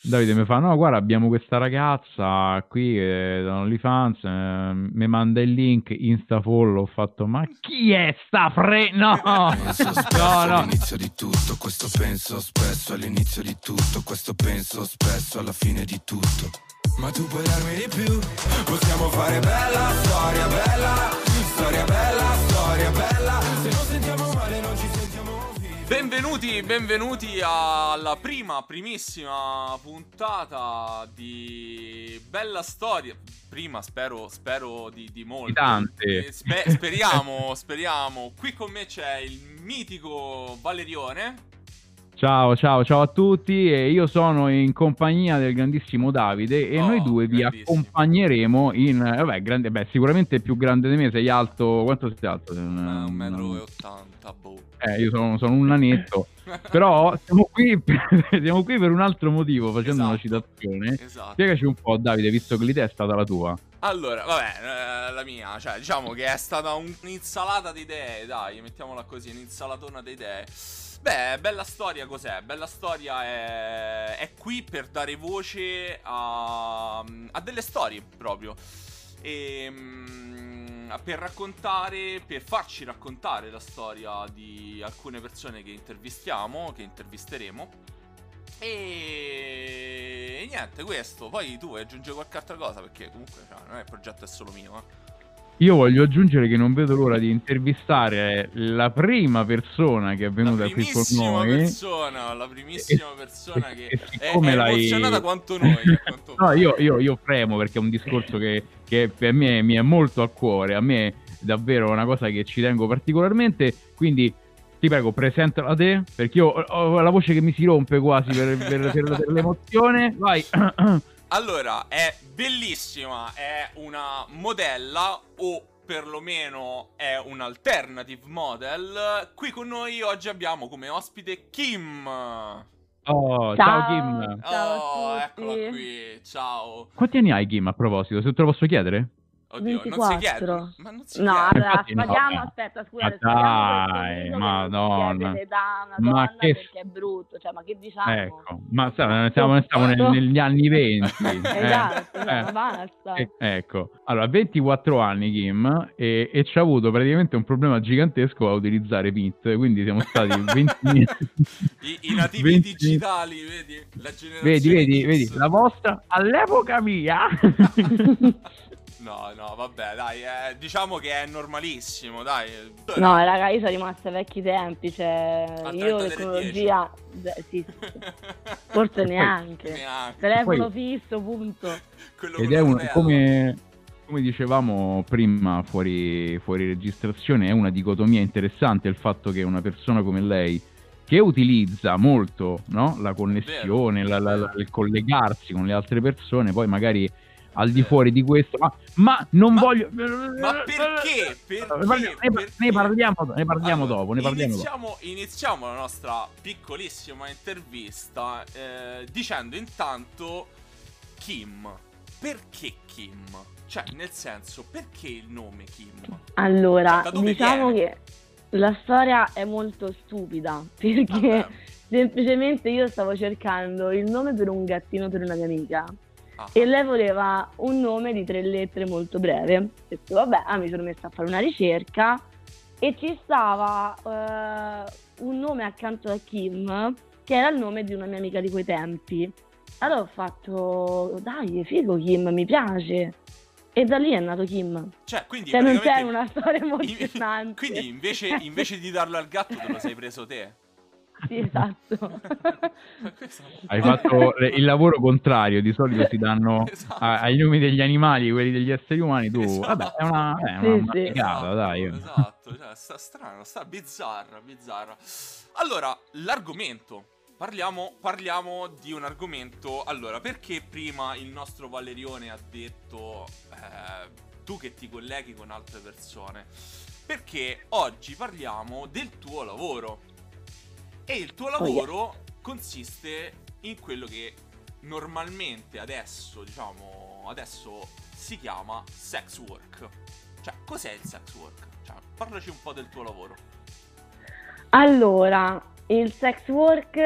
Davide mi fa: No, guarda, abbiamo questa ragazza qui eh, da OnlyFans. Eh, mi manda il link, insta follow. Ho fatto: Ma chi è sta fre? No, no, no. All'inizio di tutto, questo penso spesso. All'inizio di tutto, questo penso spesso. Alla fine di tutto. Ma tu puoi darmi di più. Possiamo fare bella storia, bella storia, bella Benvenuti, benvenuti alla prima, primissima puntata di Bella Storia. Prima spero, spero di, di molto. Tante. Eh, spe- speriamo, speriamo. Qui con me c'è il mitico Valerione. Ciao, ciao, ciao a tutti. E io sono in compagnia del grandissimo Davide e Oh, noi due vi accompagneremo in. eh, Vabbè, grande, beh, sicuramente più grande di me. Sei alto. Quanto sei alto? Eh, un metro e ottanta, boh. Eh, io sono, sono un nanetto. Però siamo qui, per, siamo qui per un altro motivo, facendo una Esatto. citazione. Esatto. Spiegaci un po', Davide, visto che l'idea è stata la tua. Allora, vabbè, eh, la mia, cioè, diciamo che è stata un- un'insalata di idee, dai, mettiamola così, un'insalatona di idee. Beh, Bella Storia cos'è? Bella Storia è, è qui per dare voce a, a delle storie proprio. E, mm, per raccontare, per farci raccontare la storia di alcune persone che intervistiamo, che intervisteremo. E, e niente, questo. Poi tu vuoi aggiungere qualche altra cosa perché comunque cioè, non è il progetto è solo mio. Eh. Io voglio aggiungere che non vedo l'ora di intervistare la prima persona che è venuta qui con primissima noi. persona, la primissima persona e- che e è, è emozionata quanto noi. quanto no, io, io, io fremo perché è un discorso che, che per me mi è molto a cuore. A me è davvero una cosa che ci tengo particolarmente. Quindi ti prego, presentala te, perché io ho la voce che mi si rompe quasi per, per- per- per l'emozione. Vai. Allora, è bellissima, è una modella o perlomeno è un alternative model. Qui con noi oggi abbiamo come ospite Kim. Oh, ciao, Kim. Ciao oh, a tutti. eccola qui, ciao. Quanti anni hai, Kim, a proposito? Se te lo posso chiedere? Oddio, non si chiede. 24. Ma non si No, chiede. allora, Infatti no, no. aspetta, scusate, Ma dai, Madonna. Ma che- perché è brutto, cioè, ma che diciamo? Ecco, ma sa- siamo, siamo nel- negli anni 20. eh. Esatto, Eh. no, basta. Eh, ecco, allora 24 anni Kim e, e ci ha avuto praticamente un problema gigantesco a utilizzare Pint, quindi siamo stati 20 I, i nativi 20 digitali, vedi? La generazione Vedi, vedi, vedi, la vostra all'epoca mia. No, no, vabbè, dai, eh, diciamo che è normalissimo, dai. No, raga, io sono rimasta ai vecchi tempi, cioè, Al io 33 tecnologia, beh, sì, forse neanche. Neanche. Telefono Poi- fisso, punto. Quello Ed è un, come, come dicevamo prima fuori, fuori registrazione, è una dicotomia interessante il fatto che una persona come lei, che utilizza molto no, la connessione, Vero, la- la- la- il collegarsi con le altre persone, poi magari al di fuori di questo, ma, ma non Ma- voglio... Ma perché? Perché? Ne parliamo, ne par- Perché? ne parliamo, ne parliamo Allora, dopo, ne parliamo dopo. iniziamo, iniziamo la nostra piccolissima intervista eh, dicendo intanto Kim. Perché Kim? Cioè, nel senso, perché il nome Kim? Allora, diciamo viene? che la storia è molto stupida, perché Vabbè. semplicemente io stavo cercando il nome per un gattino per una mia amica Ah, e lei voleva un nome di tre lettere molto breve. Ho detto, vabbè, ah, mi sono messa a fare una ricerca e ci stava eh, un nome accanto a Kim che era il nome di una mia amica di quei tempi. Allora ho fatto, dai, figo Kim, mi piace. E da lì è nato Kim. Cioè, quindi Cioè non c'è una storia in- emozionante. Quindi invece, invece di darlo al gatto te lo sei preso te. Sì, esatto. Hai fatto il lavoro contrario, di solito si danno Esatto. a- ai nomi degli animali, quelli degli esseri umani, tu... Esatto. Vabbè, è una, è Sì, una, sì. Esatto, dai. Esatto, cioè, sta strano, sta bizzarra, bizzarra. Allora, l'argomento. Parliamo, parliamo di un argomento. Allora, perché prima il nostro Valerione ha detto eh, tu che ti colleghi con altre persone? Perché oggi parliamo del tuo lavoro. E il tuo yeah. lavoro consiste in quello che normalmente adesso, diciamo, adesso si chiama sex work. Cioè, cos'è il sex work? Cioè, parlaci un po' del tuo lavoro. Allora, Il sex work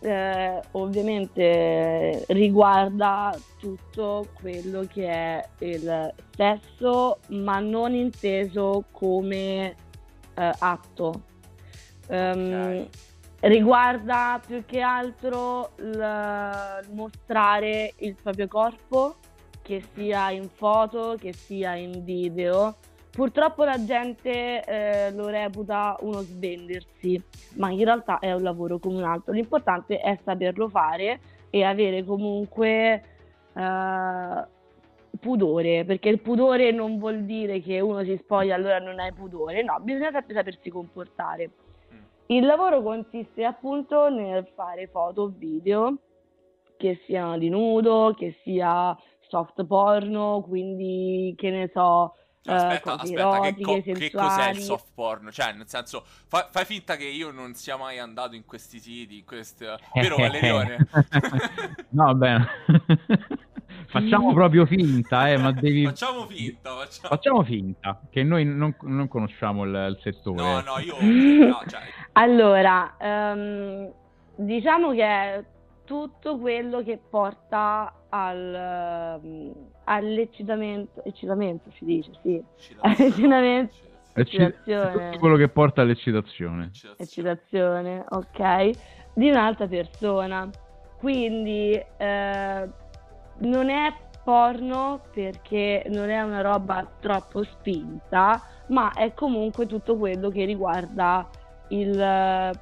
eh, ovviamente riguarda tutto quello che è il sesso, ma non inteso come eh, atto. Um. Riguarda più che altro il mostrare il proprio corpo, che sia in foto, che sia in video. Purtroppo la gente eh, lo reputa uno svendersi, ma in realtà è un lavoro come un altro. L'importante è saperlo fare e avere comunque eh, pudore, perché il pudore non vuol dire che uno si spoglia e allora non hai pudore, no, bisogna sempre sapersi comportare. Il lavoro consiste appunto nel fare foto o video che siano di nudo, che sia soft porno, quindi che ne so, eh, aspetta, cose aspetta, che, erotiche, co- che cos'è il soft porn? Cioè, nel senso, fa- fai finta che io non sia mai andato in questi siti, in questi... Vero Valerione? no, bene. Facciamo proprio finta, eh, ma devi... Facciamo finta, facciamo... Facciamo finta che noi non, non conosciamo il, il settore. No, no, io... no, cioè, Allora, ehm, diciamo che è tutto quello che porta al, ehm, all'eccitamento, eccitamento si dice, sì. Ecci- eccitazione. tutto quello che porta all'eccitazione. eccitazione, ok, di un'altra persona. Quindi eh, non è porno perché non è una roba troppo spinta, ma è comunque tutto quello che riguarda il eh,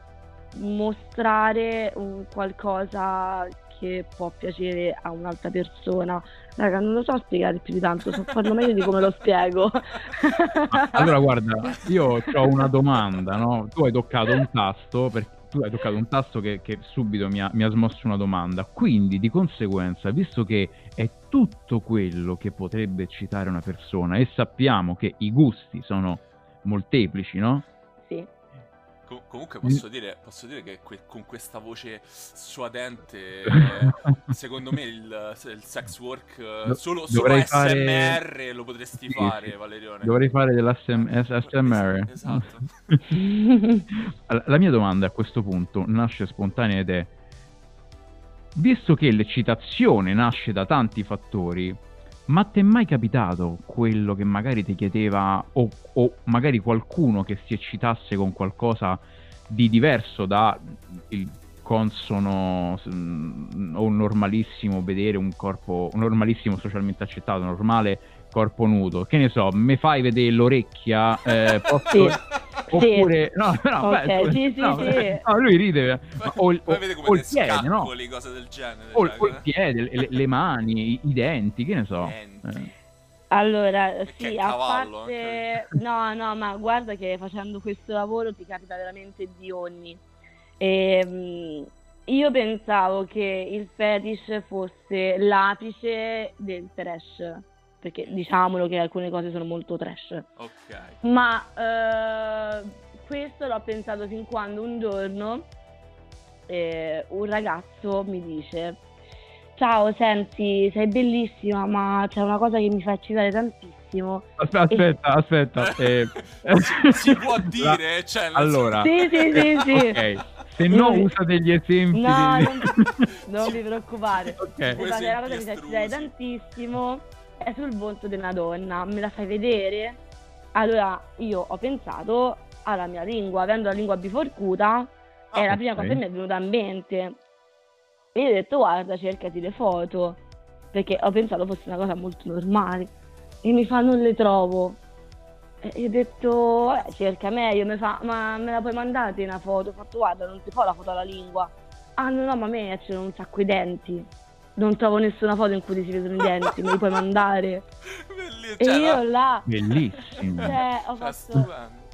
mostrare un qualcosa che può piacere a un'altra persona. Raga, non lo so spiegare più di tanto, so farlo meglio di come lo spiego. Allora guarda, io ho una domanda, no? Tu hai toccato un tasto, per- tu hai toccato un tasto che, che subito mi ha, mi ha smosso una domanda. Quindi, di conseguenza, visto che è tutto quello che potrebbe eccitare una persona e sappiamo che i gusti sono molteplici, no? Com- comunque posso dire, posso dire che que- con questa voce suadente, eh, secondo me il, il sex work eh, Do- solo, solo dovrei SMR fare- lo potresti Sì, fare, sì. Valerione. Dovrei fare dell'SMR. Esatto. Allora, La mia domanda a questo punto nasce spontanea ed è: visto che l'eccitazione nasce da tanti fattori, ma ti è mai capitato quello che magari ti chiedeva, o, o magari qualcuno che si eccitasse con qualcosa di diverso da il consono mm, o normalissimo vedere un corpo, un normalissimo socialmente accettato, normale corpo nudo? Che ne so, mi fai vedere l'orecchia? Eh, posso- Sì. Oppure, no, no, Ok, beh, sì, sì, no, sì. no, lui ride, ma o, o- o come il piede, no? cose del genere. O, il- cioè, o il piede, le, le mani, i, i denti, che ne so. Eh. Allora, Perché sì, a parte... No, no, ma guarda che facendo questo lavoro ti capita veramente di ogni. Ehm, io pensavo che il fetish fosse l'apice del trash, perché diciamolo che alcune cose sono molto trash. Ok. Ma eh, questo l'ho pensato fin quando un giorno eh, un ragazzo mi dice: Ciao, senti, sei bellissima, ma c'è una cosa che mi fa eccitare tantissimo. Aspetta, aspetta, aspetta. eh, si, si può dire, cioè, nel Allora, Sì, sì, sì, sì. ok, se no Io- usa degli esempi. No, non, non vi preoccupare. Ok. Mi fa che la cosa che mi fa eccitare tantissimo è sul volto di una donna. Me la fai vedere? Allora, io ho pensato alla mia lingua, avendo la lingua biforcuta, Ah, è la prima ok. cosa che mi è venuta in mente. E io ho detto, guarda, cercati le foto, perché ho pensato fosse una cosa molto normale. E mi fa, non le trovo. E ho detto, vabbè, cerca meglio, mi fa, ma me la puoi mandare una foto? Ho fatto, guarda, non ti fa la foto alla lingua. Ah, no, no, ma a me escono un sacco i denti. Non trovo nessuna foto in cui ti si vedono i denti, me li puoi mandare? Bellissimo. E Cioè, io là, Bellissimo. cioè, ho cioè, fatto,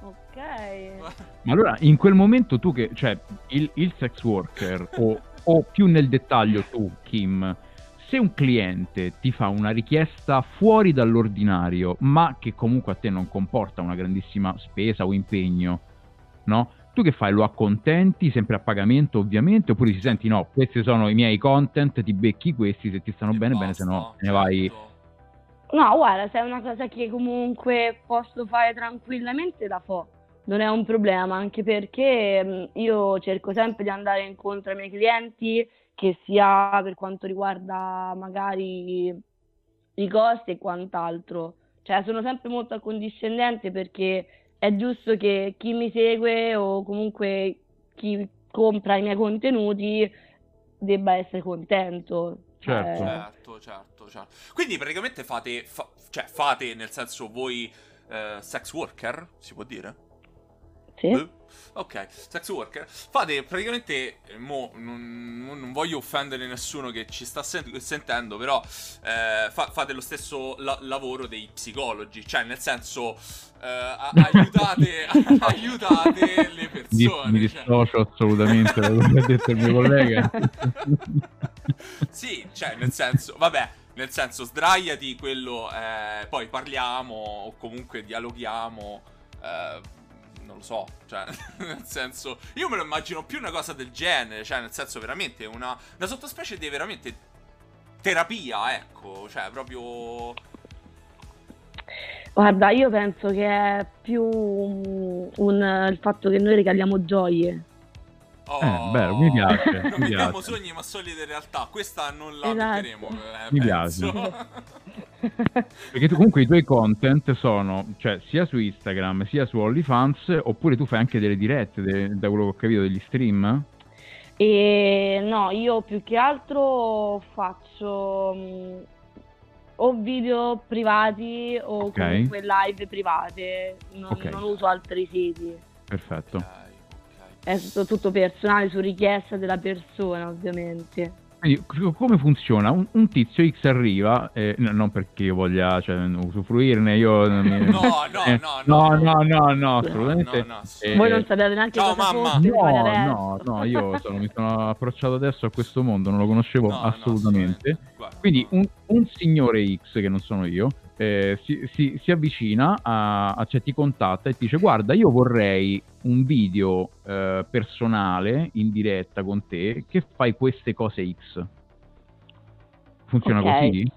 ok. Ma allora, in quel momento tu che, cioè, il, il sex worker, o, o più nel dettaglio tu, Kim, se un cliente ti fa una richiesta fuori dall'ordinario, ma che comunque a te non comporta una grandissima spesa o impegno, no? Tu che fai? Lo accontenti sempre a pagamento, ovviamente, oppure ti senti no, questi sono i miei content, ti becchi questi, se ti stanno E bene, bene, se no basta, te ne vai. No, guarda, se è una cosa che comunque posso fare tranquillamente, la fo. non è un problema, anche perché io cerco sempre di andare incontro ai miei clienti, che sia per quanto riguarda magari i costi e quant'altro. Cioè, sono sempre molto accondiscendente perché è giusto che chi mi segue o comunque chi compra i miei contenuti debba essere contento. Cioè, Certo. Certo, certo, certo. Quindi praticamente fate, fa- cioè fate nel senso voi eh, sex worker, si può dire? Sì. Ok, sex worker. Fate praticamente, mo, non, non voglio offendere nessuno che ci sta sen- sentendo, però eh, fa- fate lo stesso la- lavoro dei psicologi, cioè nel senso eh, a- aiutate, aiutate le Mi, persone. mi cioè. dissocio assolutamente da quello che ha detto il mio collega. Sì, cioè, nel senso, vabbè, nel senso, sdraiati, quello, eh, poi parliamo o comunque dialoghiamo, eh, non lo so, cioè, nel senso, io me lo immagino più una cosa del genere, cioè, nel senso, veramente una, una sottospecie di veramente terapia, ecco, cioè, proprio... Guarda, io penso che è più un, un- il fatto che noi regaliamo gioie. Oh, Eh, bello, mi piace, Non mi vediamo piace. sogni ma solide realtà, questa non la Esatto. metteremo, eh, Mi penso. Perché tu comunque i tuoi content sono, cioè, sia su Instagram sia su OnlyFans, oppure tu fai anche delle dirette, de- da quello che ho capito, degli stream? E no, io più che altro faccio mm, o video privati o Ok. comunque live private, non, Ok. non uso altri siti. Perfetto. È tutto, tutto personale su richiesta della persona, ovviamente. Quindi, come funziona? Un, un tizio X arriva, eh, no, non perché io voglia cioè, usufruirne, io... No, no, eh, no, no, no. no, no, no, assolutamente. No, no, Eh, Voi non sapete neanche ciao, cosa mamma. fosse No, no, no, io sono- mi sono approcciato adesso a questo mondo, non lo conoscevo No, no, assolutamente. Guarda, Quindi un, un signore X, che non sono io, eh, si, si- si avvicina, a, a- cioè ti contatta e ti dice guarda io vorrei un video eh, personale in diretta con te che fai queste cose X. Funziona Ok. così?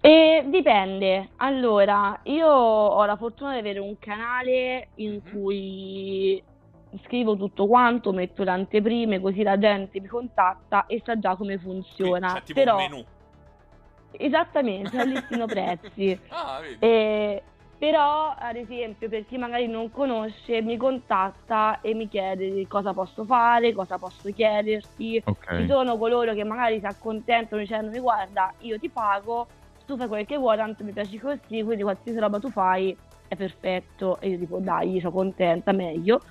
E dipende. Allora, io ho la fortuna di avere un canale in Mhm. cui scrivo tutto quanto, metto le anteprime, così la gente mi contatta e sa già come funziona. C'è tipo Però, un menù. Esattamente, al listino prezzi. Ah, vedi. E- però, ad esempio, per chi magari non conosce, mi contatta e mi chiede di cosa posso fare, cosa posso chiederti. Ci Ok. sono coloro che magari si accontentano dicendomi guarda, io ti pago, tu fai quel che vuoi, tanto mi piaci così, quindi qualsiasi roba tu fai è perfetto. E io tipo dai, sono contenta, meglio.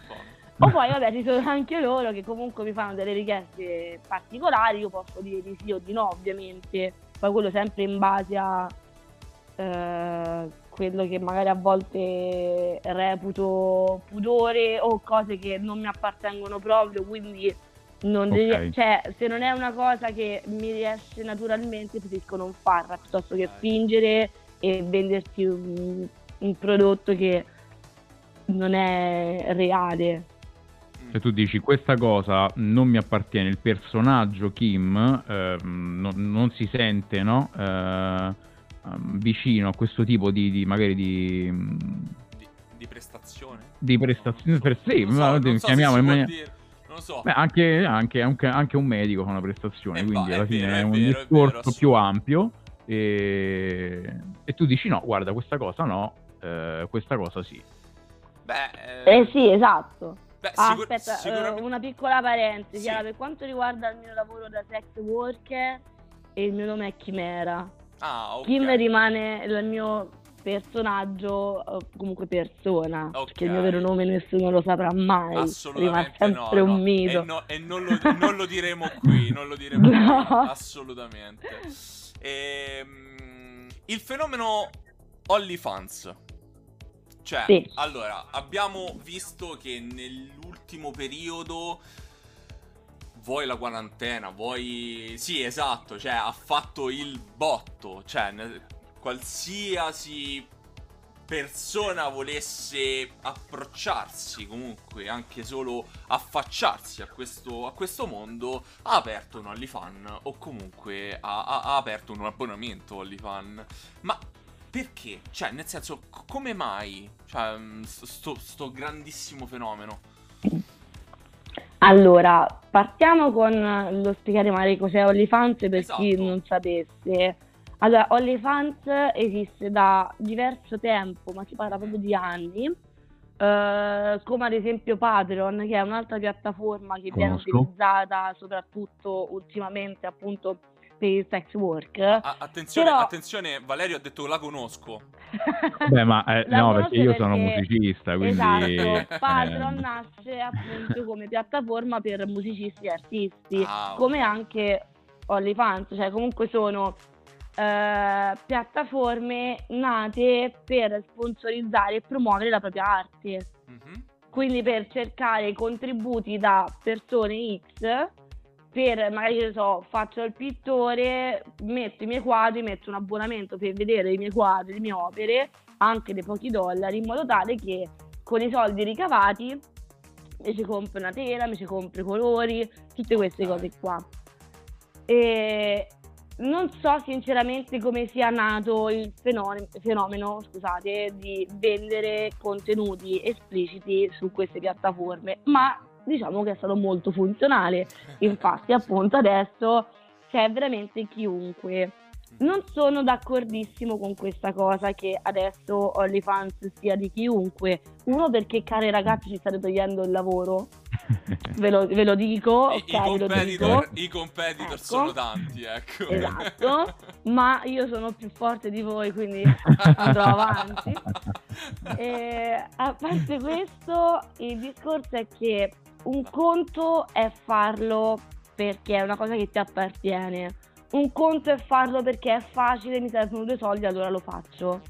O poi vabbè ci sono anche loro che comunque mi fanno delle richieste particolari, io posso dire di sì o di no ovviamente, poi quello sempre in base a eh, quello che magari a volte reputo pudore o cose che non mi appartengono proprio, quindi non devi- Ok. cioè, se non è una cosa che mi riesce naturalmente preferisco non farla piuttosto che fingere e venderti un, un prodotto che non è reale. Mm. Se tu dici questa cosa non mi appartiene, il personaggio Kim ehm, non, non si sente no? Eh, ehm, vicino a questo tipo di, di- magari di, Di, di prestazione? di prestazione per Non so, ma so chiamiamo in maniera- dire. Non lo so. Beh, anche, anche- anche- anche un medico fa una prestazione, Eh, quindi va, alla è fine vero, è, un vero, è vero, discorso più ampio e, e tu dici no, guarda questa cosa no, eh, questa cosa sì. Beh, Eh sì, esatto. Beh, Ah, sicur- aspetta, eh, sicuramente... una piccola parentesi. Sì. Allora, per quanto riguarda il mio lavoro da sex worker, il mio nome è Chimera. Ah, ok. Kim rimane il mio personaggio, o comunque persona, Ok. perché il mio vero nome nessuno lo saprà mai. Rimane Assolutamente no, sempre no. un mito. E, no- e non, lo, non lo diremo qui, non lo diremo No. qui, assolutamente. Ehm, il fenomeno OnlyFans. Cioè, Sì. allora, abbiamo visto che nell'ultimo periodo vuoi la quarantena, vuoi... Sì, esatto, cioè ha fatto il botto, cioè qualsiasi persona volesse approcciarsi comunque anche solo affacciarsi a questo, a questo mondo ha aperto un OnlyFan o comunque ha, ha- ha aperto un abbonamento OnlyFan ma perché? Cioè, nel senso, c- come mai? Cioè, mm, sto, sto- grandissimo fenomeno. Allora, partiamo con lo spiegare magari cos'è OnlyFans per chi Esatto. non sapesse. Allora, OnlyFans esiste da diverso tempo, ma si parla proprio di anni, eh, come ad esempio Patreon, che è un'altra piattaforma che viene Conosco. utilizzata soprattutto ultimamente appunto per il sex work. A- attenzione, Però- attenzione, Valerio ha detto la conosco. Beh, ma eh, no, perché io sono perché- musicista, quindi... Esatto, Patreon eh, nasce appunto come piattaforma per musicisti e artisti, Ah, ok. come anche OnlyFans, cioè comunque sono eh, piattaforme nate per sponsorizzare e promuovere la propria arte. Mhm. Quindi per cercare contributi da persone X, per magari che so, faccio il pittore, metto i miei quadri, metto un abbonamento per vedere i miei quadri, le mie opere, anche dei pochi dollari, in modo tale che con i soldi ricavati mi ci compro una tela, mi ci compro i colori, tutte queste cose qua. E non so sinceramente come sia nato il fenomeno, fenomeno, scusate, di vendere contenuti espliciti su queste piattaforme, ma diciamo che è stato molto funzionale. Infatti, appunto, adesso c'è veramente chiunque. Non sono d'accordissimo con questa cosa che adesso OnlyFans sia di chiunque. Uno perché, cari ragazzi, ci state togliendo il lavoro. Ve lo, ve lo dico, I, ok, i ve lo competitor, dico. i competitor Ecco. sono tanti, ecco. Esatto, ma io sono più forte di voi, quindi andrò avanti. E, a parte questo, il discorso è che un conto è farlo perché è una cosa che ti appartiene. Un conto è farlo perché è facile, mi servono due soldi, allora lo faccio.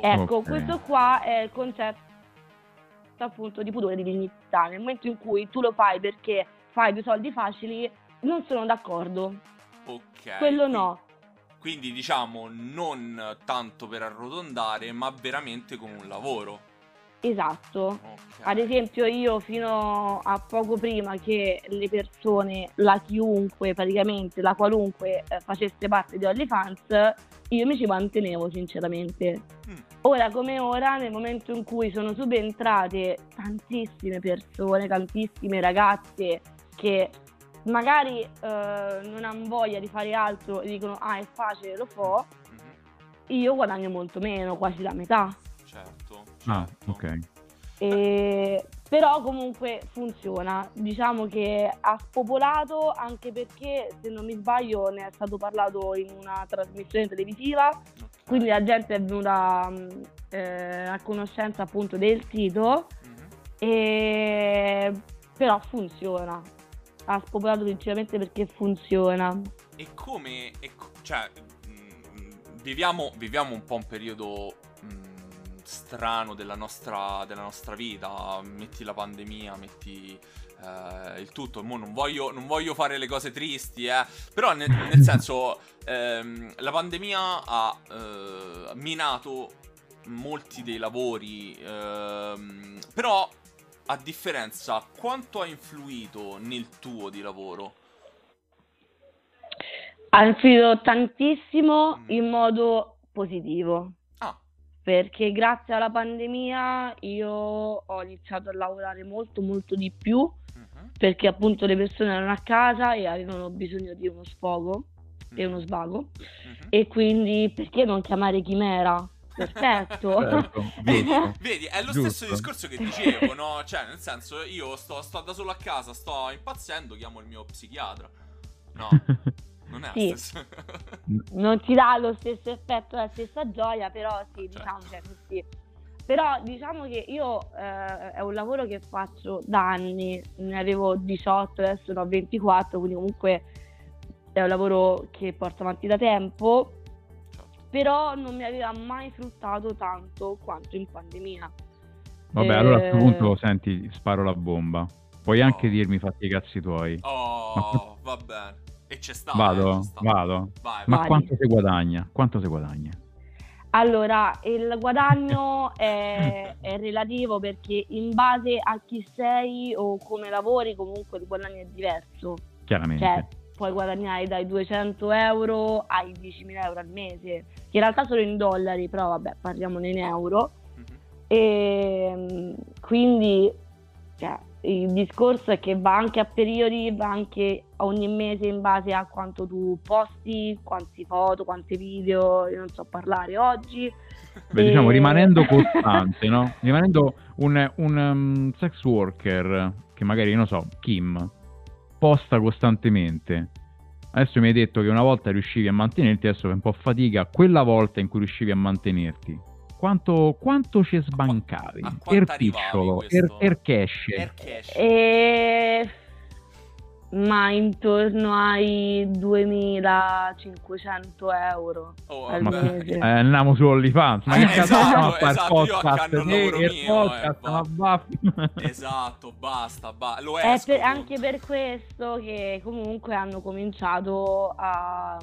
Ecco, Ok. questo qua è il concetto appunto di pudore e di dignità. Nel momento in cui tu lo fai perché fai due soldi facili, non sono d'accordo. Ok. Quello quindi- no. Quindi diciamo non tanto per arrotondare, ma veramente come un lavoro. Esatto. Ok. Ad esempio io fino a poco prima che le persone, la chiunque praticamente, la qualunque eh, facesse parte di OnlyFans, io mi ci mantenevo sinceramente. Mm. Ora come ora, nel momento in cui sono subentrate tantissime persone, tantissime ragazze che magari eh, non hanno voglia di fare altro e dicono ah è facile, lo fo, Mhm. io guadagno molto meno, quasi la metà. Ah, ok. E- però comunque funziona, diciamo che ha spopolato anche perché se non mi sbaglio ne è stato parlato in una trasmissione televisiva, quindi la gente è venuta mh, eh, a conoscenza appunto del sito, Mhm. e... però funziona, ha spopolato principalmente perché funziona. E come... e co- cioè, mm, viviamo, viviamo un po' un periodo mm, strano della nostra, della nostra vita. Metti la pandemia, metti eh, il tutto. Mo non voglio, non voglio fare le cose tristi, eh. Però nel, nel senso, ehm, la pandemia ha eh, minato molti dei lavori. ehm, però, a differenza, quanto ha influito nel tuo di lavoro? Ha influito tantissimo Mm. in modo positivo. Perché grazie alla pandemia io ho iniziato a lavorare molto molto di più mhm, perché appunto le persone erano a casa e avevano bisogno di uno sfogo e uno svago mhm. e quindi perché non chiamare Chimera? Perfetto. Certo, vedi, è lo Giusto. stesso discorso che dicevo, no? Cioè, nel senso, io sto, sto da solo a casa, sto impazzendo, chiamo il mio psichiatra. No, non è Sì. stesso. non ti dà lo stesso effetto, la stessa gioia, però sì, Certo. diciamo che è così. Però diciamo che io eh, è un lavoro che faccio da anni, ne avevo 18, adesso ne ho 24, quindi comunque è un lavoro che porto avanti da tempo, Certo. però non mi aveva mai fruttato tanto quanto in pandemia. Vabbè, allora a Eh, questo punto, senti, sparo la bomba. Puoi anche Oh. dirmi fatti i cazzi tuoi. Oh, va bene. E c'è sta. eh, Vado, c'è sta. vado. Vai, Ma vai. quanto si guadagna? Quanto si guadagna? Allora, il guadagno è, è relativo perché in base a chi sei o come lavori comunque il guadagno è diverso. Chiaramente. Cioè, puoi guadagnare dai 200 euro ai 10.000 euro al mese, che in realtà sono in dollari, però vabbè, parliamo in euro. Mhm. E mm, quindi cioè, il discorso è che va anche a periodi, va anche ogni mese in base a quanto tu posti, quanti foto, quanti video, io non so parlare oggi. Beh, diciamo, E- rimanendo costante, no? Rimanendo un, un, um, sex worker che magari, non so, Kim, posta costantemente. Adesso mi hai detto che una volta riuscivi a mantenerti, adesso fai un po' fatica. Quella volta in cui riuscivi a mantenerti, quanto, quanto ci sbancavi? a Er picciolo, er, er cash. Air cash. E... Ma intorno ai 2500 euro. Oh, al Ma, mese. eh, andiamo su OnlyFans. Ma Eh, che cazzo esatto, fare esatto, io podcast? Te, lavoro il mio, eh, podcast, va. ma baffi. Esatto, basta, ba- lo È per- anche per questo che comunque hanno cominciato a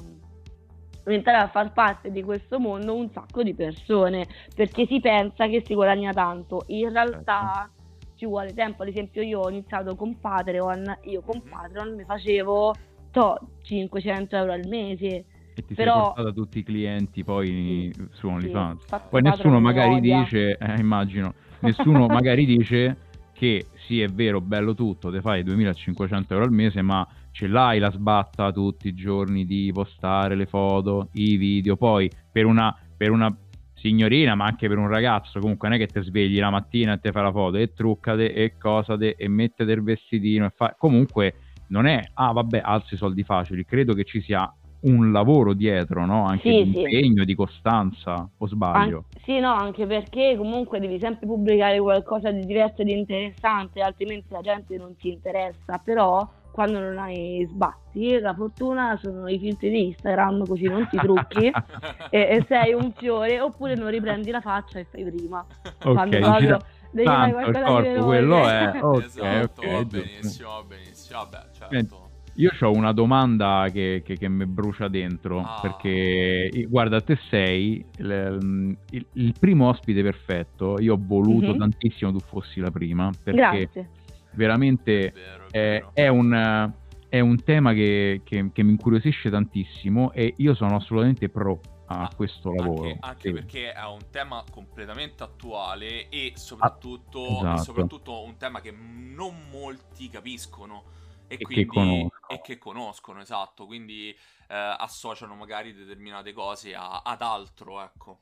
entrare a far parte di questo mondo un sacco di persone perché si pensa che si guadagna tanto. In realtà ci vuole tempo. Ad esempio, io ho iniziato con Patreon. Io con Mhm. Patreon mi facevo to, 500 euro al mese. E ti Però- sei portato tutti i clienti poi su OnlyFans. infatti Poi nessuno magari dice, eh, immagino, nessuno magari dice che sì è vero, bello tutto, te fai 2500 euro al mese, ma ce l'hai la sbatta tutti i giorni di postare le foto, i video, poi per una, per una signorina, ma anche per un ragazzo, comunque non è che ti svegli la mattina e te fai la foto e truccate e cosate e mettete il vestitino e fa... comunque non è, ah vabbè, alzi i soldi facili, credo che ci sia un lavoro dietro, no? Anche Sì, di sì. impegno, di costanza, o sbaglio? An- sì, no, anche perché comunque devi sempre pubblicare qualcosa di diverso e di interessante, altrimenti la gente non ti interessa. Però quando non hai sbatti, la fortuna sono i filtri di Instagram, così non ti trucchi e, e sei un fiore, oppure non riprendi la faccia e fai prima. Ok, quando proprio devi fare tanto il corpo, quello è... Ok, esatto, ok, va giusto. benissimo, va benissimo. Vabbè, certo. Io ho una domanda che, che, che mi brucia dentro, Ah. perché guarda, te sei il, il- il primo ospite perfetto, io ho voluto Mhm. tantissimo tu fossi la prima, perché Grazie. Veramente Vero, è, vero. è un, è un tema che, che- che mi incuriosisce tantissimo e io sono assolutamente pro a Ah, questo lavoro. Anche, anche Sì. perché è un tema completamente attuale e soprattutto, e esatto. soprattutto un tema che non molti capiscono e, E che quindi, conoscono. e che conoscono, esatto, quindi eh, associano magari determinate cose a- ad altro, ecco.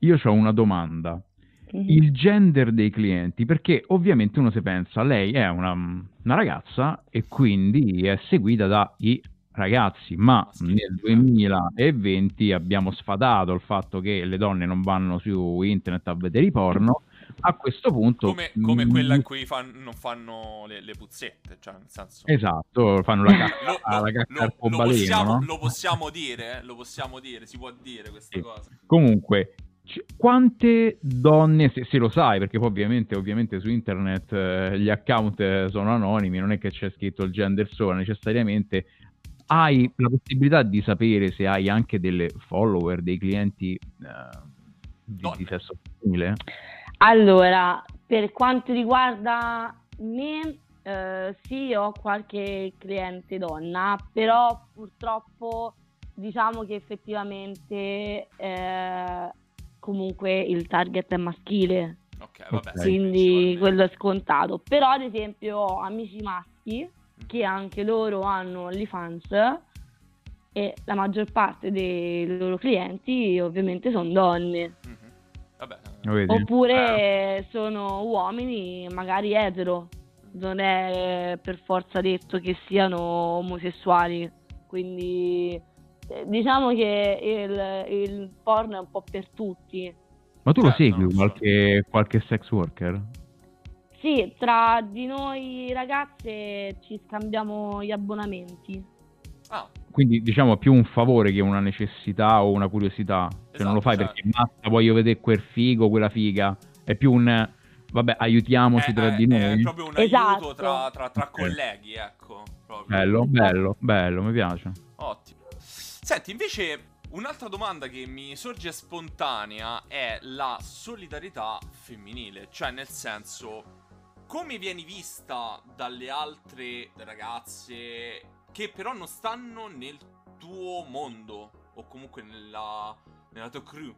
Io ho una domanda. Mhm. il gender dei clienti, perché ovviamente uno si pensa, lei è una, una ragazza e quindi è seguita dai ragazzi, ma nel 2020 abbiamo sfadato il fatto che le donne non vanno su internet a vedere i porno, a questo punto... Come, come quella in cui fan- non fanno le, le puzzette, cioè nel senso... Esatto, fanno la cacca, la cacca lo- lo possiamo, no? lo possiamo dire, eh? lo possiamo dire, si può dire questa Sì. cosa. Comunque, c- quante donne, se, se lo sai, perché poi ovviamente, ovviamente su internet eh, gli account eh, sono anonimi, non è che c'è scritto il gender solo necessariamente, hai la possibilità di sapere se hai anche delle follower, dei clienti eh, di, di sesso femminile? Allora, per quanto riguarda me, eh, sì, ho qualche cliente donna, però purtroppo diciamo che effettivamente eh, comunque il target è maschile, Ok, vabbè. Quindi quello è scontato. Però ad esempio ho amici maschi che anche loro hanno OnlyFans e la maggior parte dei loro clienti ovviamente sono donne. Mhm. Vabbè, vedi? Oppure sono uomini magari etero, non è per forza detto che siano omosessuali, quindi eh, diciamo che il, il porno è un po' per tutti. Ma tu lo Certo, segui non so. qualche, qualche sex worker? Sì, tra di noi ragazze ci scambiamo gli abbonamenti. Ah, Quindi diciamo più un favore che una necessità o una curiosità. Cioè non lo fai Esatto, perché basta, voglio vedere quel figo, quella figa. È più un vabbè, aiutiamoci è, tra è- di è noi. proprio un Esatto. aiuto tra, tra- tra colleghi, ecco. proprio. Bello, bello, bello, mi piace. Ottimo. Senti, invece, un'altra domanda che mi sorge spontanea è la solidarietà femminile. Cioè, nel senso, come vieni vista dalle altre ragazze che però non stanno nel tuo mondo o comunque nella, nella tua crew.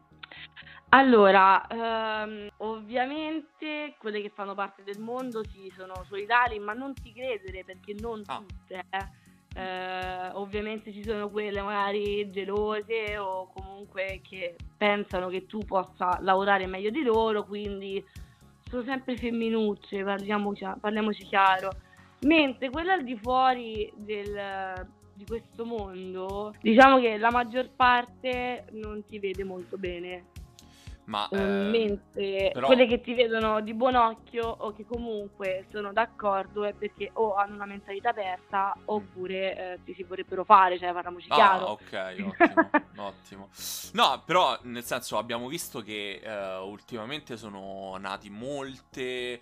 Allora, ehm, ovviamente quelle che fanno parte del mondo sì, sono solidali, ma non ti credere perché non Ah. tutte. eh. Eh, ovviamente ci sono quelle magari gelose o comunque che pensano che tu possa lavorare meglio di loro, quindi sono sempre femminucce, parliamoci, parliamoci chiaro. Mentre quella al di fuori del- di questo mondo, diciamo che la maggior parte non ti vede molto bene. Ma Eh, mentre però- quelle che ti vedono di buon occhio o che comunque sono d'accordo è perché o hanno una mentalità aperta oppure eh, ti si vorrebbero fare, cioè parliamoci Ah, chiaro. ok, ottimo, ottimo. No, però nel senso abbiamo visto che eh, ultimamente sono nati molte,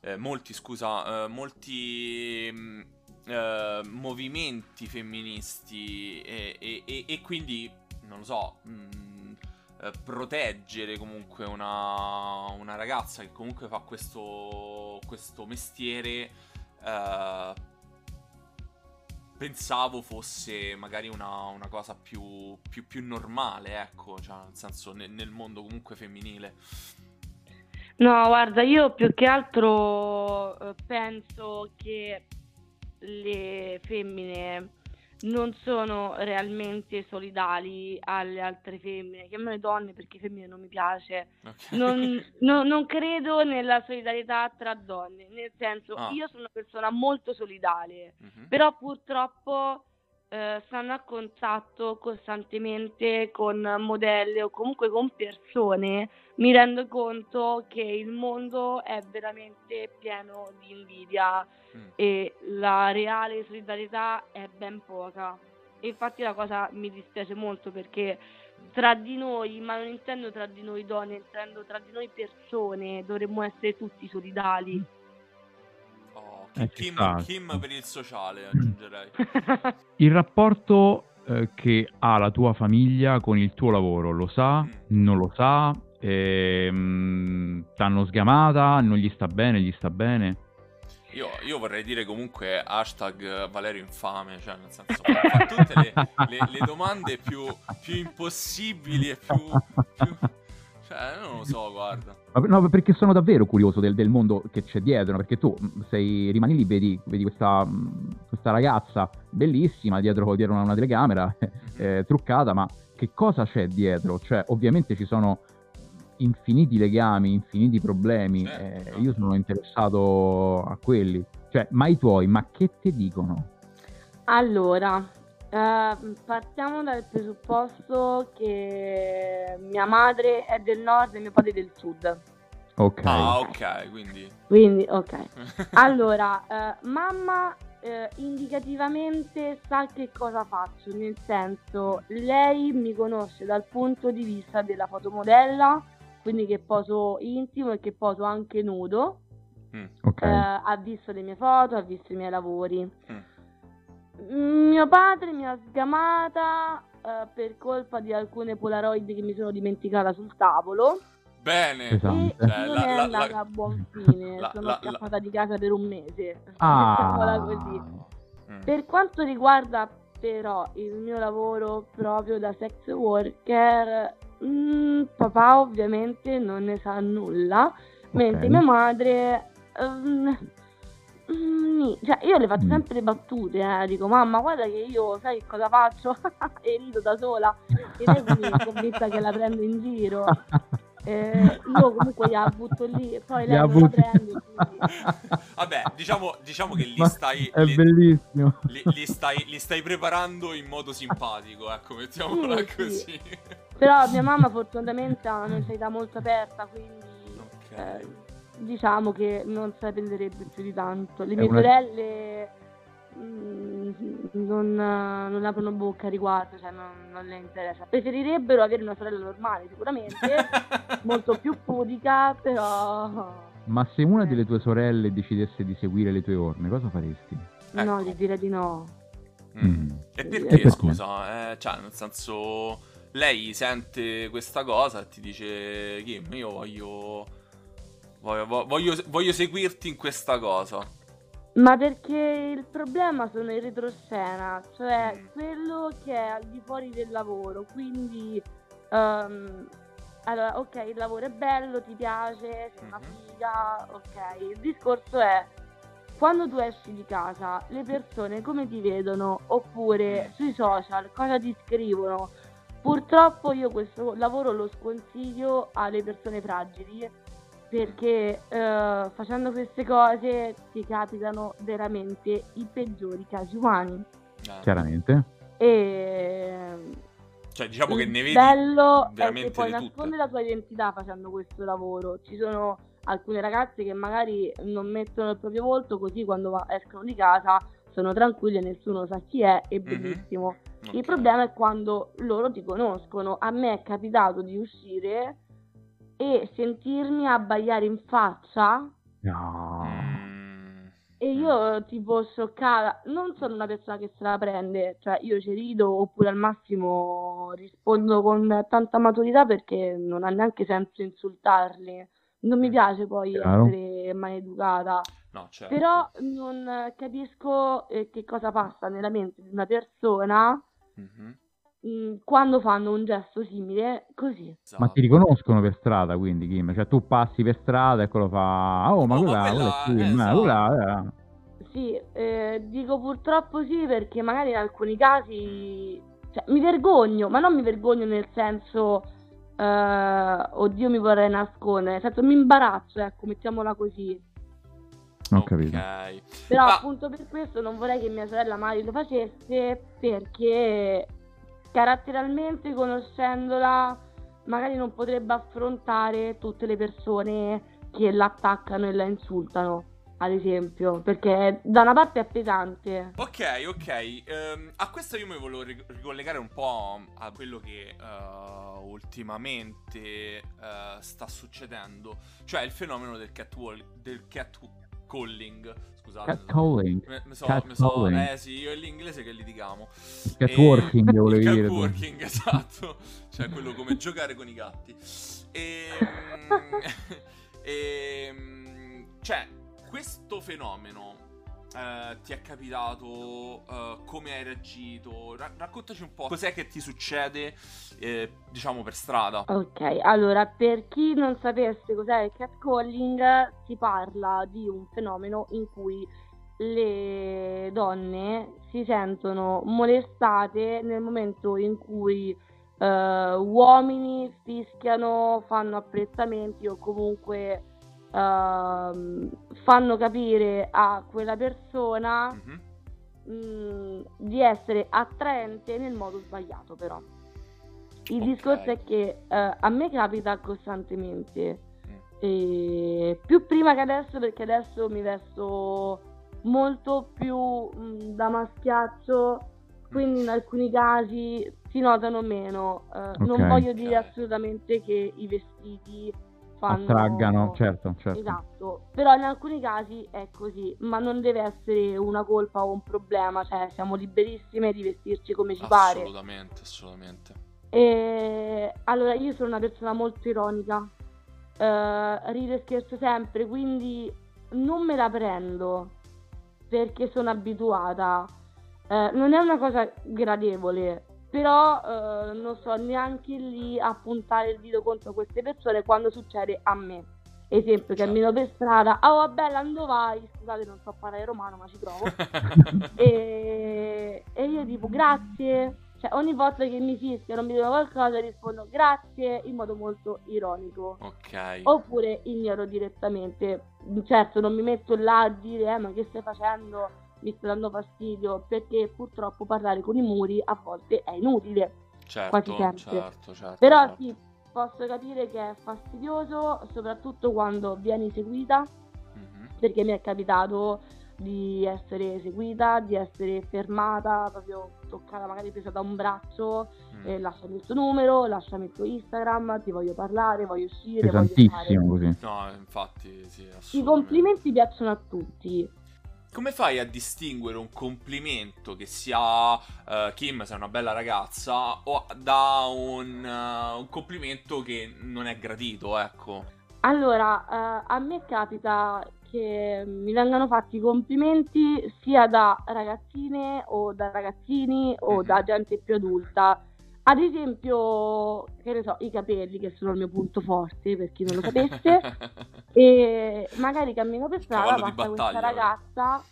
eh, molti, scusa, eh, molti mh, eh, movimenti femministi e, e- e- e quindi, non lo so, mh, eh, proteggere comunque una, una ragazza che comunque fa questo, questo mestiere eh, pensavo fosse magari una, una cosa più, più, più normale, ecco, cioè nel senso ne- nel mondo comunque femminile. No, guarda, io più che altro eh, penso che le femmine non sono realmente solidali alle altre femmine, chiamano le donne perché femmine non mi piace. Ok. Non, no- non credo nella solidarietà tra donne, nel senso Ah. io sono una persona molto solidale, Mhm. però purtroppo eh, stanno a contatto costantemente con modelle o comunque con persone, mi rendo conto che il mondo è veramente pieno di invidia Mm. e la reale solidarietà è ben poca. E infatti la cosa mi dispiace molto perché tra di noi, ma non intendo tra di noi donne, intendo tra di noi persone, dovremmo essere tutti solidali. Eh, Kim. Kim per il sociale, aggiungerei. Il rapporto eh, che ha la tua famiglia con il tuo lavoro, lo sa? Mm. Non lo sa? Ehm, t'hanno sgamata? Non gli sta bene? Gli sta bene? Io, io vorrei dire comunque hashtag Valerio infame, cioè nel senso fa tutte le, le- le domande più, più impossibili e più, più... Cioè, non lo so, guarda. No, perché sono davvero curioso del, del mondo che c'è dietro, perché tu mh, sei, rimani lì, vedi, vedi questa, mh, questa ragazza bellissima dietro, dietro una, una telecamera, Mhm. eh, truccata, ma che cosa c'è dietro? Cioè, ovviamente ci sono infiniti legami, infiniti problemi, Certo. eh, io sono interessato a quelli. Cioè, ma i tuoi, ma che ti dicono? Allora, eh, partiamo dal presupposto che mia madre è del nord e mio padre del sud. Ok. Ah, ok, quindi... Quindi, ok. Allora, eh, mamma eh, indicativamente sa che cosa faccio, nel senso, lei mi conosce dal punto di vista della fotomodella, quindi che poso intimo e che poso anche nudo, Mm, ok. eh, ha visto le mie foto, ha visto i miei lavori. mm. Mio padre mi ha sgamata eh, per colpa di alcune Polaroid che mi sono dimenticata sul tavolo Bene. Esatto. e Cioè, non la- è andata la- a buon fine, la- sono la- scappata di casa per un mese. Mettiamola Ah, così. Mm. Per quanto riguarda però il mio lavoro proprio da sex worker, mm, papà ovviamente non ne sa nulla, mentre Ok. mia madre... ehm, mm, cioè, io le faccio Mm. sempre le battute, eh, dico mamma guarda che io sai che cosa faccio e rido da sola e lei quindi è convinta che la prendo in giro. Eh, io comunque gliela butto lì e poi lei non la prende. quindi- Vabbè, diciamo, diciamo che li stai... È li- bellissimo. li, li stai, li stai preparando in modo simpatico, ecco, mettiamola Sì, sì. così. Però mia mamma fortunatamente ha una mentalità molto aperta, quindi Ok. eh, diciamo che non se la prenderebbe più di tanto. Le mie una- sorelle mm, non, non aprono bocca a riguardo, cioè non, non le interessa. Preferirebbero avere una sorella normale sicuramente, molto più pudica, però Ma se una delle tue sorelle decidesse di seguire le tue orme, cosa faresti? no, Ecco. gli direi di no. Mm. Mm. E E perché, perché? scusa? Eh, cioè, nel senso, lei sente questa cosa e ti dice, Kim, io voglio, voglio, voglio, voglio seguirti in questa cosa. Ma perché il problema sono in retroscena, cioè Mm. quello che è al di fuori del lavoro, quindi ehm, allora ok il lavoro è bello, ti piace, sei una Mhm. figa, ok, il discorso è quando tu esci di casa, le persone come ti vedono oppure Mm. sui social cosa ti scrivono. Purtroppo io questo lavoro lo sconsiglio alle persone fragili perché eh, facendo queste cose ti capitano veramente i peggiori casi umani. Eh. Chiaramente. E Cioè, diciamo che ne vedi bello è che veramente puoi nascondere la tua identità facendo questo lavoro. Ci sono alcune ragazze che magari non mettono il proprio volto, così quando escono di casa sono tranquille, nessuno sa chi è, e Mhm. benissimo. Ok. Il problema è quando loro ti conoscono. A me è capitato di uscire e sentirmi abbaiare in faccia No. Mm. e io tipo scioccata. Non sono una persona che se la prende, cioè io ci rido oppure al massimo rispondo con tanta maturità perché non ha neanche senso insultarli. Non mi piace poi Chiaro. essere maleducata. No, certo. Però non capisco eh, che cosa passa nella mente di una persona Mhm. Mh, quando fanno un gesto simile così. Ma Esatto. ti riconoscono per strada, quindi Kim? Cioè tu passi per strada e quello fa... Oh, ma Oh, ma quella, quella- quella è Kim, eh, quella... eh." Sì, eh, dico purtroppo sì perché magari in alcuni casi cioè, mi vergogno, ma non mi vergogno nel senso eh, oddio mi vorrei nascondere, nel senso mi imbarazzo, ecco, mettiamola così. Ho capito. Però Ma- appunto per questo non vorrei che mia sorella Mari lo facesse perché caratterialmente conoscendola magari non potrebbe affrontare tutte le persone che l'attaccano e la insultano, ad esempio, perché da una parte è pesante. Ok, ok. ehm, a questo io mi volevo ri- ricollegare un po' a quello che eh, ultimamente eh, sta succedendo, cioè il fenomeno del catwall- del catcalling. Scusate. Catcalling. Me- mi so- mi so- eh sì, io e l'inglese che litigamo. Catworking, E- volevi dire catworking, esatto. Cioè quello come giocare con i gatti. E, e, cioè, questo fenomeno eh, ti è capitato? eh, come hai reagito? Ra- raccontaci un po'. Cos'è che ti succede, eh, diciamo, per strada? Ok, allora per chi non sapesse cos'è il catcalling, si parla di un fenomeno in cui le donne si sentono molestate nel momento in cui eh, uomini fischiano, fanno apprezzamenti o comunque ehm, fanno capire a quella persona Mhm. mh, di essere attraente nel modo sbagliato però. Il Ok. discorso è che eh, a me capita costantemente, Mm. e più prima che adesso perché adesso mi vesto molto più mh, da maschiaccio, quindi in alcuni casi si notano meno. Eh, Non Ok. voglio dire assolutamente che i vestiti fanno... Attraggano, certo, certo. Esatto, però in alcuni casi è così, ma non deve essere una colpa o un problema, cioè siamo liberissime di vestirci come ci pare. Assolutamente, assolutamente. E allora io sono una persona molto ironica, eh, rido e scherzo sempre, quindi non me la prendo perché sono abituata. Eh, non è una cosa gradevole, però eh, non sto neanche lì a puntare il dito contro queste persone quando succede a me. Esempio, Certo. cammino per strada, oh bella, dove vai? Scusate, non so parlare romano, ma ci provo. E, e io tipo grazie, cioè ogni volta che mi fischiano, mi dicono qualcosa, rispondo grazie in modo molto ironico. ok. Oppure ignoro direttamente. Certo, non mi metto là a dire, eh, ma che stai facendo? Mi sta dando fastidio, perché purtroppo parlare con i muri a volte è inutile. certo, quasi sempre. certo, certo. Però certo. sì, posso capire che è fastidioso, soprattutto quando vieni seguita, Mhm. perché mi è capitato di essere seguita, di essere fermata, proprio toccata, magari presa da un braccio, Mm. e lasciami il tuo numero, lasciami il tuo Instagram, ti voglio parlare, voglio uscire, voglio fare. Pesantissimo così. No, infatti, sì, I complimenti piacciono a tutti. Come fai a distinguere un complimento che sia eh, Kim, sei una bella ragazza, o da un, eh, un complimento che non è gradito, ecco? Allora, eh, a me capita che mi vengano fatti complimenti sia da ragazzine o da ragazzini o Mhm. da gente più adulta. Ad esempio, che ne so, i capelli che sono il mio punto forte, per chi non lo sapesse. e magari cammino per strada, passa questa ragazza,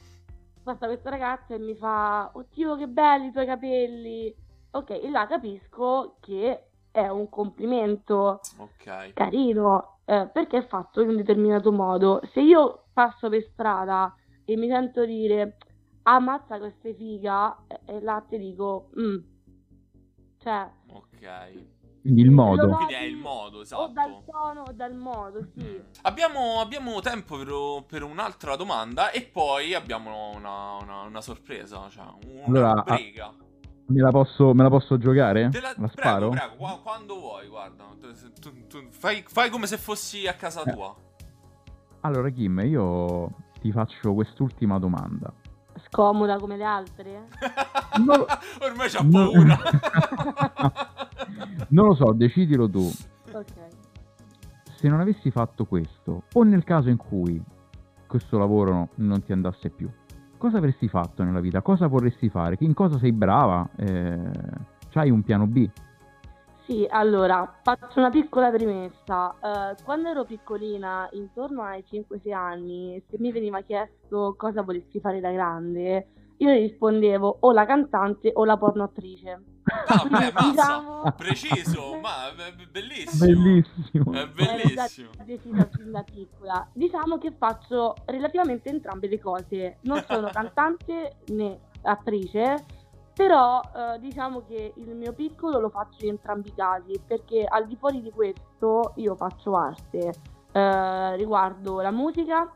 passa questa ragazza e mi fa, oddio che belli i tuoi capelli. Ok, e là capisco che è un complimento ok. carino, eh, perché è fatto in un determinato modo. Se io passo per strada e mi sento dire, ammazza sei figa, e, e là ti dico, "Mm". Cioè... Ok. Quindi il modo. Quindi è il modo, O dal esatto. tono o dal modo, sì. Abbiamo, abbiamo tempo per, per un'altra domanda e poi abbiamo una, una- una sorpresa, cioè una Allora, rubrica. Me la posso, me la posso giocare? Te la, La prego, sparo? prego, qua- quando vuoi, guarda. Tu- tu- tu- fai, fai come se fossi a casa Eh. tua. Allora, Kim, io ti faccio quest'ultima domanda. Scomoda come le altre. No. Ormai c'ha No. paura. non lo so, decidilo tu. Ok. Se non avessi fatto questo, o nel caso in cui questo lavoro non ti andasse più, cosa avresti fatto nella vita? Cosa vorresti fare? In cosa sei brava? Eh, c'hai un piano B? Sì, allora, faccio una piccola premessa. Eh, quando ero piccolina, intorno ai 5-6 anni, se mi veniva chiesto cosa volessi fare da grande, io rispondevo o la cantante o la pornoattrice. Ah, beh, mazza. Diciamo- Preciso, ma be- be- bellissimo. Bellissimo. È bellissimo. decisa fin da piccola. Diciamo che faccio relativamente entrambe le cose. Non sono cantante né attrice, però eh, diciamo che il mio piccolo lo faccio in entrambi i casi, perché al di fuori di questo io faccio arte eh, riguardo la musica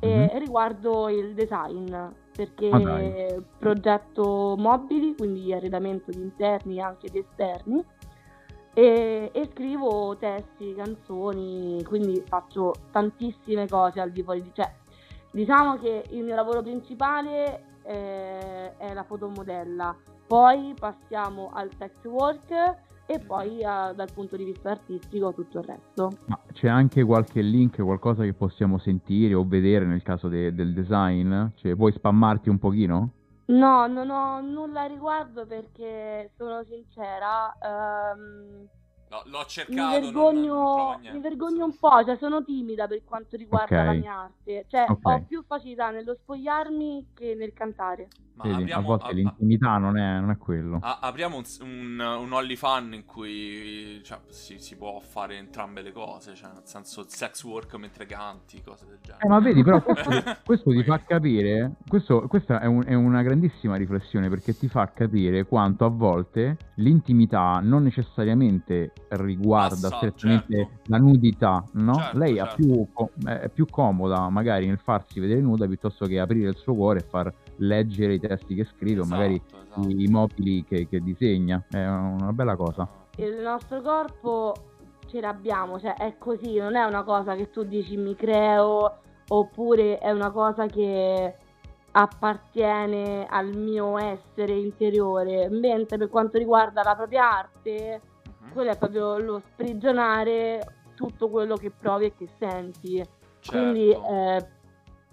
e riguardo il design, perché Ah, progetto mobili, quindi arredamento di interni e anche di esterni e, e scrivo testi, canzoni, quindi faccio tantissime cose al di fuori di... Cioè, diciamo che il mio lavoro principale eh, è la fotomodella, poi passiamo al sex work e poi eh, dal punto di vista artistico tutto il resto. Ma c'è anche qualche link, qualcosa che possiamo sentire o vedere nel caso de- del design? Cioè, vuoi spammarti un pochino? No, non ho nulla a riguardo perché sono sincera, ehm, No, l'ho mi cercato. non- non vergogno, mi vergogno un po', cioè sono timida per quanto riguarda Ok. la mia arte, cioè Ok. ho più facilità nello spogliarmi che nel cantare. Ma Vedi, apriamo, a volte a- l'intimità non è, non è quello. apriamo un, un, un OnlyFan in cui cioè, si, si può fare entrambe le cose, cioè nel senso sex work mentre canti, cose del genere. Eh, ma vedi, però questo, questo ti fa capire, questo- questa è, un- è una grandissima riflessione perché ti fa capire quanto a volte l'intimità non necessariamente riguarda Passa, strettamente certo. la nudità, no? Certo, Lei certo. più co- è più comoda magari nel farsi vedere nuda piuttosto che aprire il suo cuore e far leggere i testi che scrive o magari Esatto, esatto. i, i mobili che, che disegna. È una bella cosa. Il nostro corpo ce l'abbiamo, cioè è così, non è una cosa che tu dici mi creo oppure è una cosa che appartiene al mio essere interiore, mentre per quanto riguarda la propria arte, Mhm. quello è proprio lo sprigionare tutto quello che provi e che senti. Quindi Certo.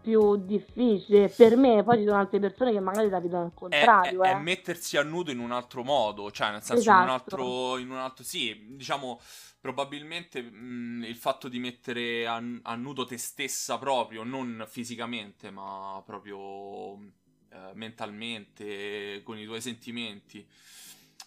È più difficile per me, poi ci sono altre persone che magari la vedono al È, contrario. è- è eh. mettersi a nudo in un altro modo, cioè nel senso in un Esatto. altro, in un altro, sì, diciamo probabilmente mh, il fatto di mettere a, a nudo te stessa proprio, non fisicamente, ma proprio eh, mentalmente, con i tuoi sentimenti.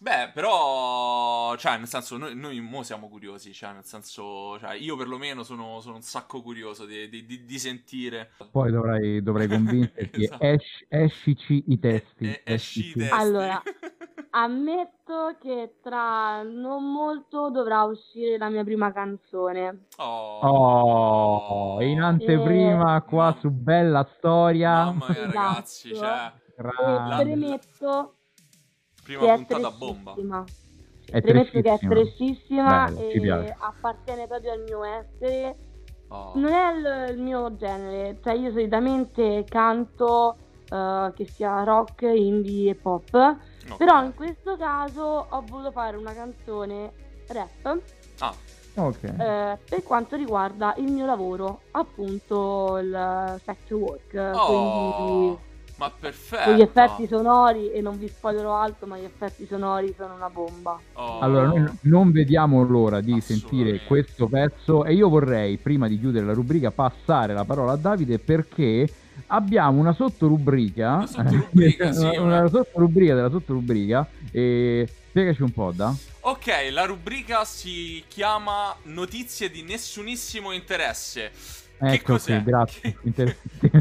Beh, però, cioè, nel senso, noi, noi mo siamo curiosi, cioè, nel senso, cioè, io perlomeno sono, sono un sacco curioso di, di- di- di sentire. Poi dovrai, dovrai convincerti, Esatto. esci- escici i testi. E- e- esci i testi. Allora, Ammetto che tra non molto dovrà uscire la mia prima canzone. Oh, Oh, in anteprima qua su Bella Storia. Mamma mia, Esatto. ragazzi, cioè, E Grande. premetto prima che è puntata bomba. È Premetto che è ci e appartiene proprio al mio essere. Oh. Non è il, il mio genere, cioè io solitamente canto eh, che sia rock, indie e pop, Ok. però in questo caso ho voluto fare una canzone rap Ah, Ok. Eh, per quanto riguarda il mio lavoro, appunto il sex work. Oh. Quindi ma perfetto. Con gli effetti sonori, e non vi spoilerò altro, ma gli effetti sonori sono una bomba. Oh. Allora, noi non vediamo l'ora di sentire questo pezzo e io vorrei, prima di chiudere la rubrica, passare la parola a Davide perché abbiamo una sottorubrica, una sottorubrica, sì, una, una sottorubrica della sottorubrica e spiegaci un po', da. Ok, la rubrica si chiama Notizie di nessunissimo interesse. Ecco che cos'è? Qui, grazie.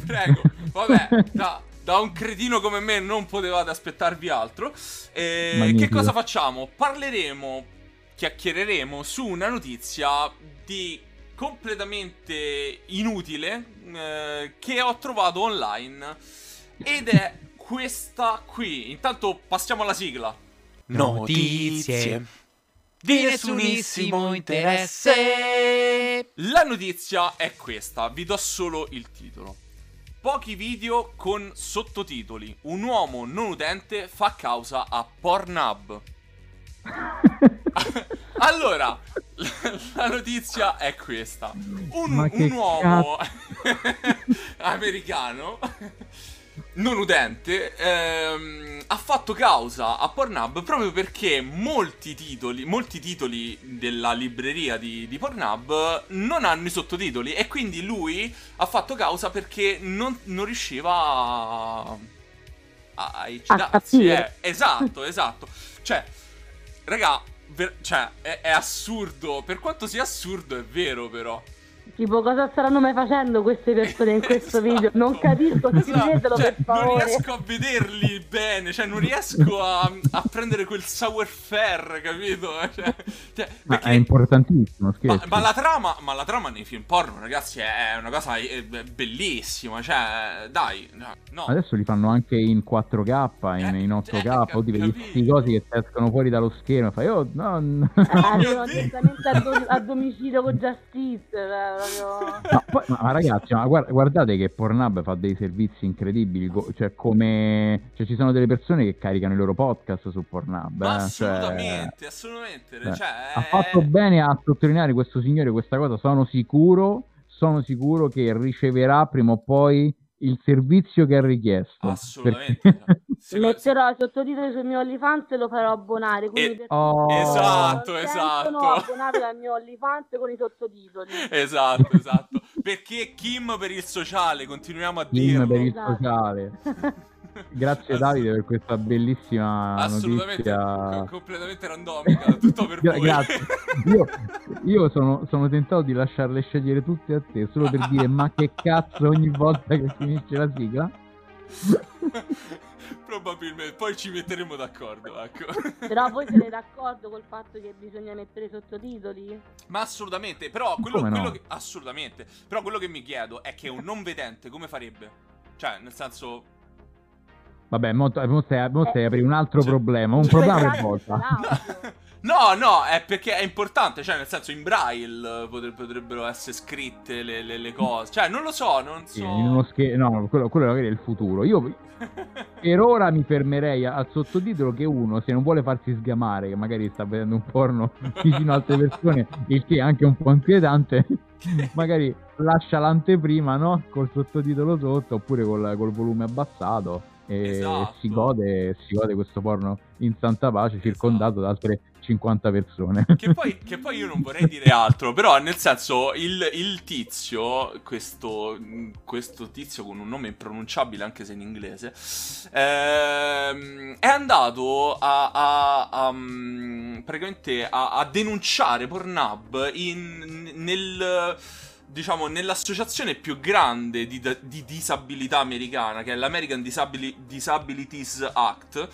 Prego. Vabbè, da, da un cretino come me non potevate aspettarvi altro. E che cosa facciamo? Parleremo, chiacchiereremo su una notizia di completamente inutile eh, che ho trovato online ed è questa qui. Intanto passiamo alla sigla. Notizie di nessunissimo interesse. La notizia è questa, vi do solo il titolo. Pochi video con sottotitoli. Un uomo non utente fa causa a Pornhub. allora, la notizia è questa. Un, un uomo americano non udente ehm, ha fatto causa a Pornhub proprio perché molti titoli, molti titoli della libreria di, di, Pornhub non hanno i sottotitoli e quindi lui ha fatto causa perché non, non riusciva a, a, a eccitarsi. Eh, esatto, esatto. Cioè, raga, ver- cioè, è, è assurdo. Per quanto sia assurdo, è vero però. Tipo, cosa staranno mai facendo queste persone in questo esatto. video? Non capisco, scrivetelo cioè, per favore. Non riesco a vederli bene, cioè non riesco a, a prendere quel sour fair, capito? Cioè, cioè, ma è importantissimo, ma, ma, la trama, ma la trama nei film porno, ragazzi, è una cosa bellissima, cioè, dai. No. Adesso li fanno anche in 4K, in, eh, in 8K, eh, oddio, questi cosi che escono fuori dallo schermo, fai, oh, no. Arrivano direttamente a, do- a domicilio con Justice, eh, proprio... No, poi, ma ragazzi, ma guardate che Pornhub fa dei servizi incredibili, cioè come... Cioè, ci sono delle persone che caricano i loro podcast su Pornhub. Eh? assolutamente, cioè, assolutamente. Cioè, cioè, ha fatto bene a sottolineare questo signore questa cosa, sono sicuro, sono sicuro che riceverà prima o poi il servizio che ha richiesto. Assolutamente. Perché... Metterò i sottotitoli sul mio OnlyFans e lo farò abbonare. Quindi e... oh. Esatto, esatto. abbonare al mio OnlyFans con i sottotitoli. Esatto, esatto. Perché Kim per il sociale, continuiamo a Kim dirlo. per il esatto. sociale. Grazie Davide per questa bellissima Assolutamente, notizia. completamente randomica, tutto per voi. Grazie. Io, io sono, sono, tentato di lasciarle scegliere tutte a te, solo per dire ma che cazzo ogni volta che finisce la sigla? Probabilmente, poi ci metteremo d'accordo, ecco. Però voi siete d'accordo col fatto che bisogna mettere sottotitoli? Ma assolutamente, però quello, no? quello che, assolutamente, però quello che mi chiedo è che un non vedente come farebbe? Cioè, nel senso Vabbè, mo, mo stai, mo stai aprire un altro cioè, problema, un problema per volta. No, no, è perché è importante, cioè nel senso in braille potrebbero essere scritte le, le, le cose, cioè non lo so, non so. in uno schermo, no, quello, quello magari è il futuro. Io per ora mi fermerei al sottotitolo che uno, se non vuole farsi sgamare, che magari sta vedendo un porno vicino a altre persone, il che è anche un po' inquietante, magari lascia l'anteprima, no? Col sottotitolo sotto oppure col, col volume abbassato e esatto. si, gode, si, gode, questo porno in santa pace circondato esatto. da altre 50 persone. Che poi, che poi, io non vorrei dire altro, però nel senso il, il tizio, questo, questo, tizio con un nome impronunciabile anche se in inglese, ehm, è andato a, a, a, mm, praticamente a, denunciare Pornhub in, nel diciamo, nell'associazione più grande di, di, disabilità americana, che è l'American Disabili- Disabilities Act,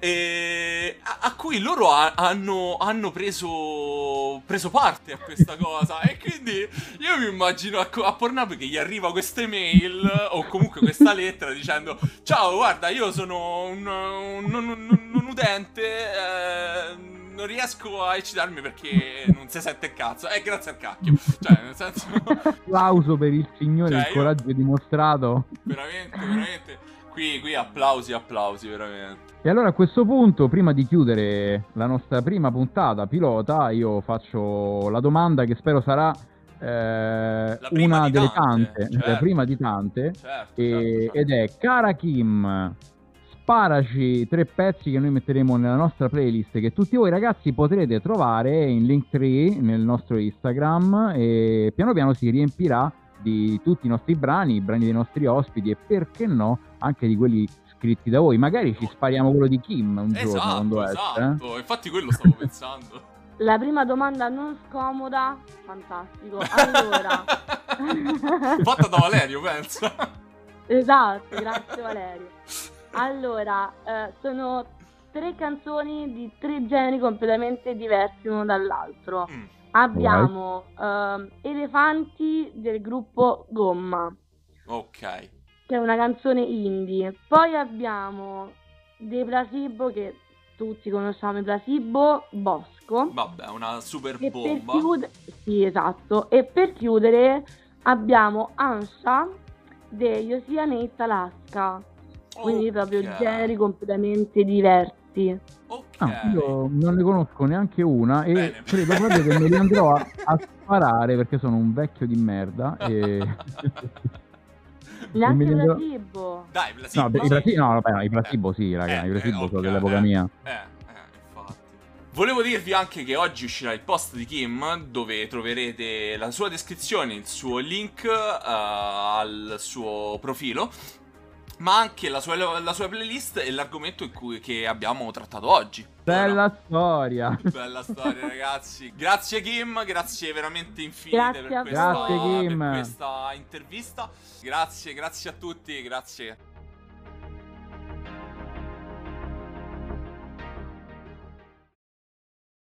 a, a, cui loro ha, hanno, hanno preso, preso, parte a questa cosa. e quindi io mi immagino a, a Pornhub che gli arriva questa email o comunque questa lettera dicendo: Ciao, guarda, io sono un, un, un, un utente. Eh, non riesco a eccitarmi perché non si sente il cazzo. È grazie al cacchio. Cioè, nel senso. Applauso per il signore, cioè, il coraggio io... dimostrato. Veramente, veramente. Qui, qui applausi, applausi, veramente. E allora a questo punto, prima di chiudere la nostra prima puntata pilota, io faccio la domanda che spero sarà eh, una delle tante, tante certo. la prima di tante, certo, e, certo, certo. ed è Cara Kim, sparaci tre pezzi che noi metteremo nella nostra playlist che tutti voi ragazzi potrete trovare in Linktree nel nostro Instagram e piano piano si riempirà di tutti i nostri brani, i brani dei nostri ospiti e perché no anche di quelli scritti da voi. Magari ci spariamo quello di Kim un esatto, giorno quando esatto. Eh? Infatti quello stavo pensando. La prima domanda non scomoda, fantastico. Allora, fatta da Valerio, pensa. Esatto, grazie Valerio. Allora, eh, sono tre canzoni di tre generi completamente diversi uno dall'altro. Mm. Abbiamo uh, Elefanti del gruppo Gomma. Ok. Che è una canzone indie. Poi abbiamo dei Placebo che tutti conosciamo i Placebo, Bosco. Vabbè, una super e bomba. Chiude... Sì, esatto. E per chiudere abbiamo Ansha degli Oceanate Alaska. Quindi okay. proprio generi completamente diversi. Ah, io non ne conosco neanche una e Bene. credo proprio che me li andrò a, a, sparare perché sono un vecchio di merda e... Neanche il placebo. Dai, placebo. No, i placebo, no, vabbè, no, i placebo sì, raga, eh, i placebo eh, sono dell'epoca eh, mia. Eh, eh, infatti. Volevo dirvi anche che oggi uscirà il post di Kim dove troverete la sua descrizione, il suo link uh, al suo profilo ma anche la sua, la sua playlist e l'argomento cui, che abbiamo trattato oggi. Bella allora, storia. Bella storia, ragazzi. Grazie Kim, grazie veramente infinite per questa, per questa intervista. Grazie, grazie a tutti, grazie.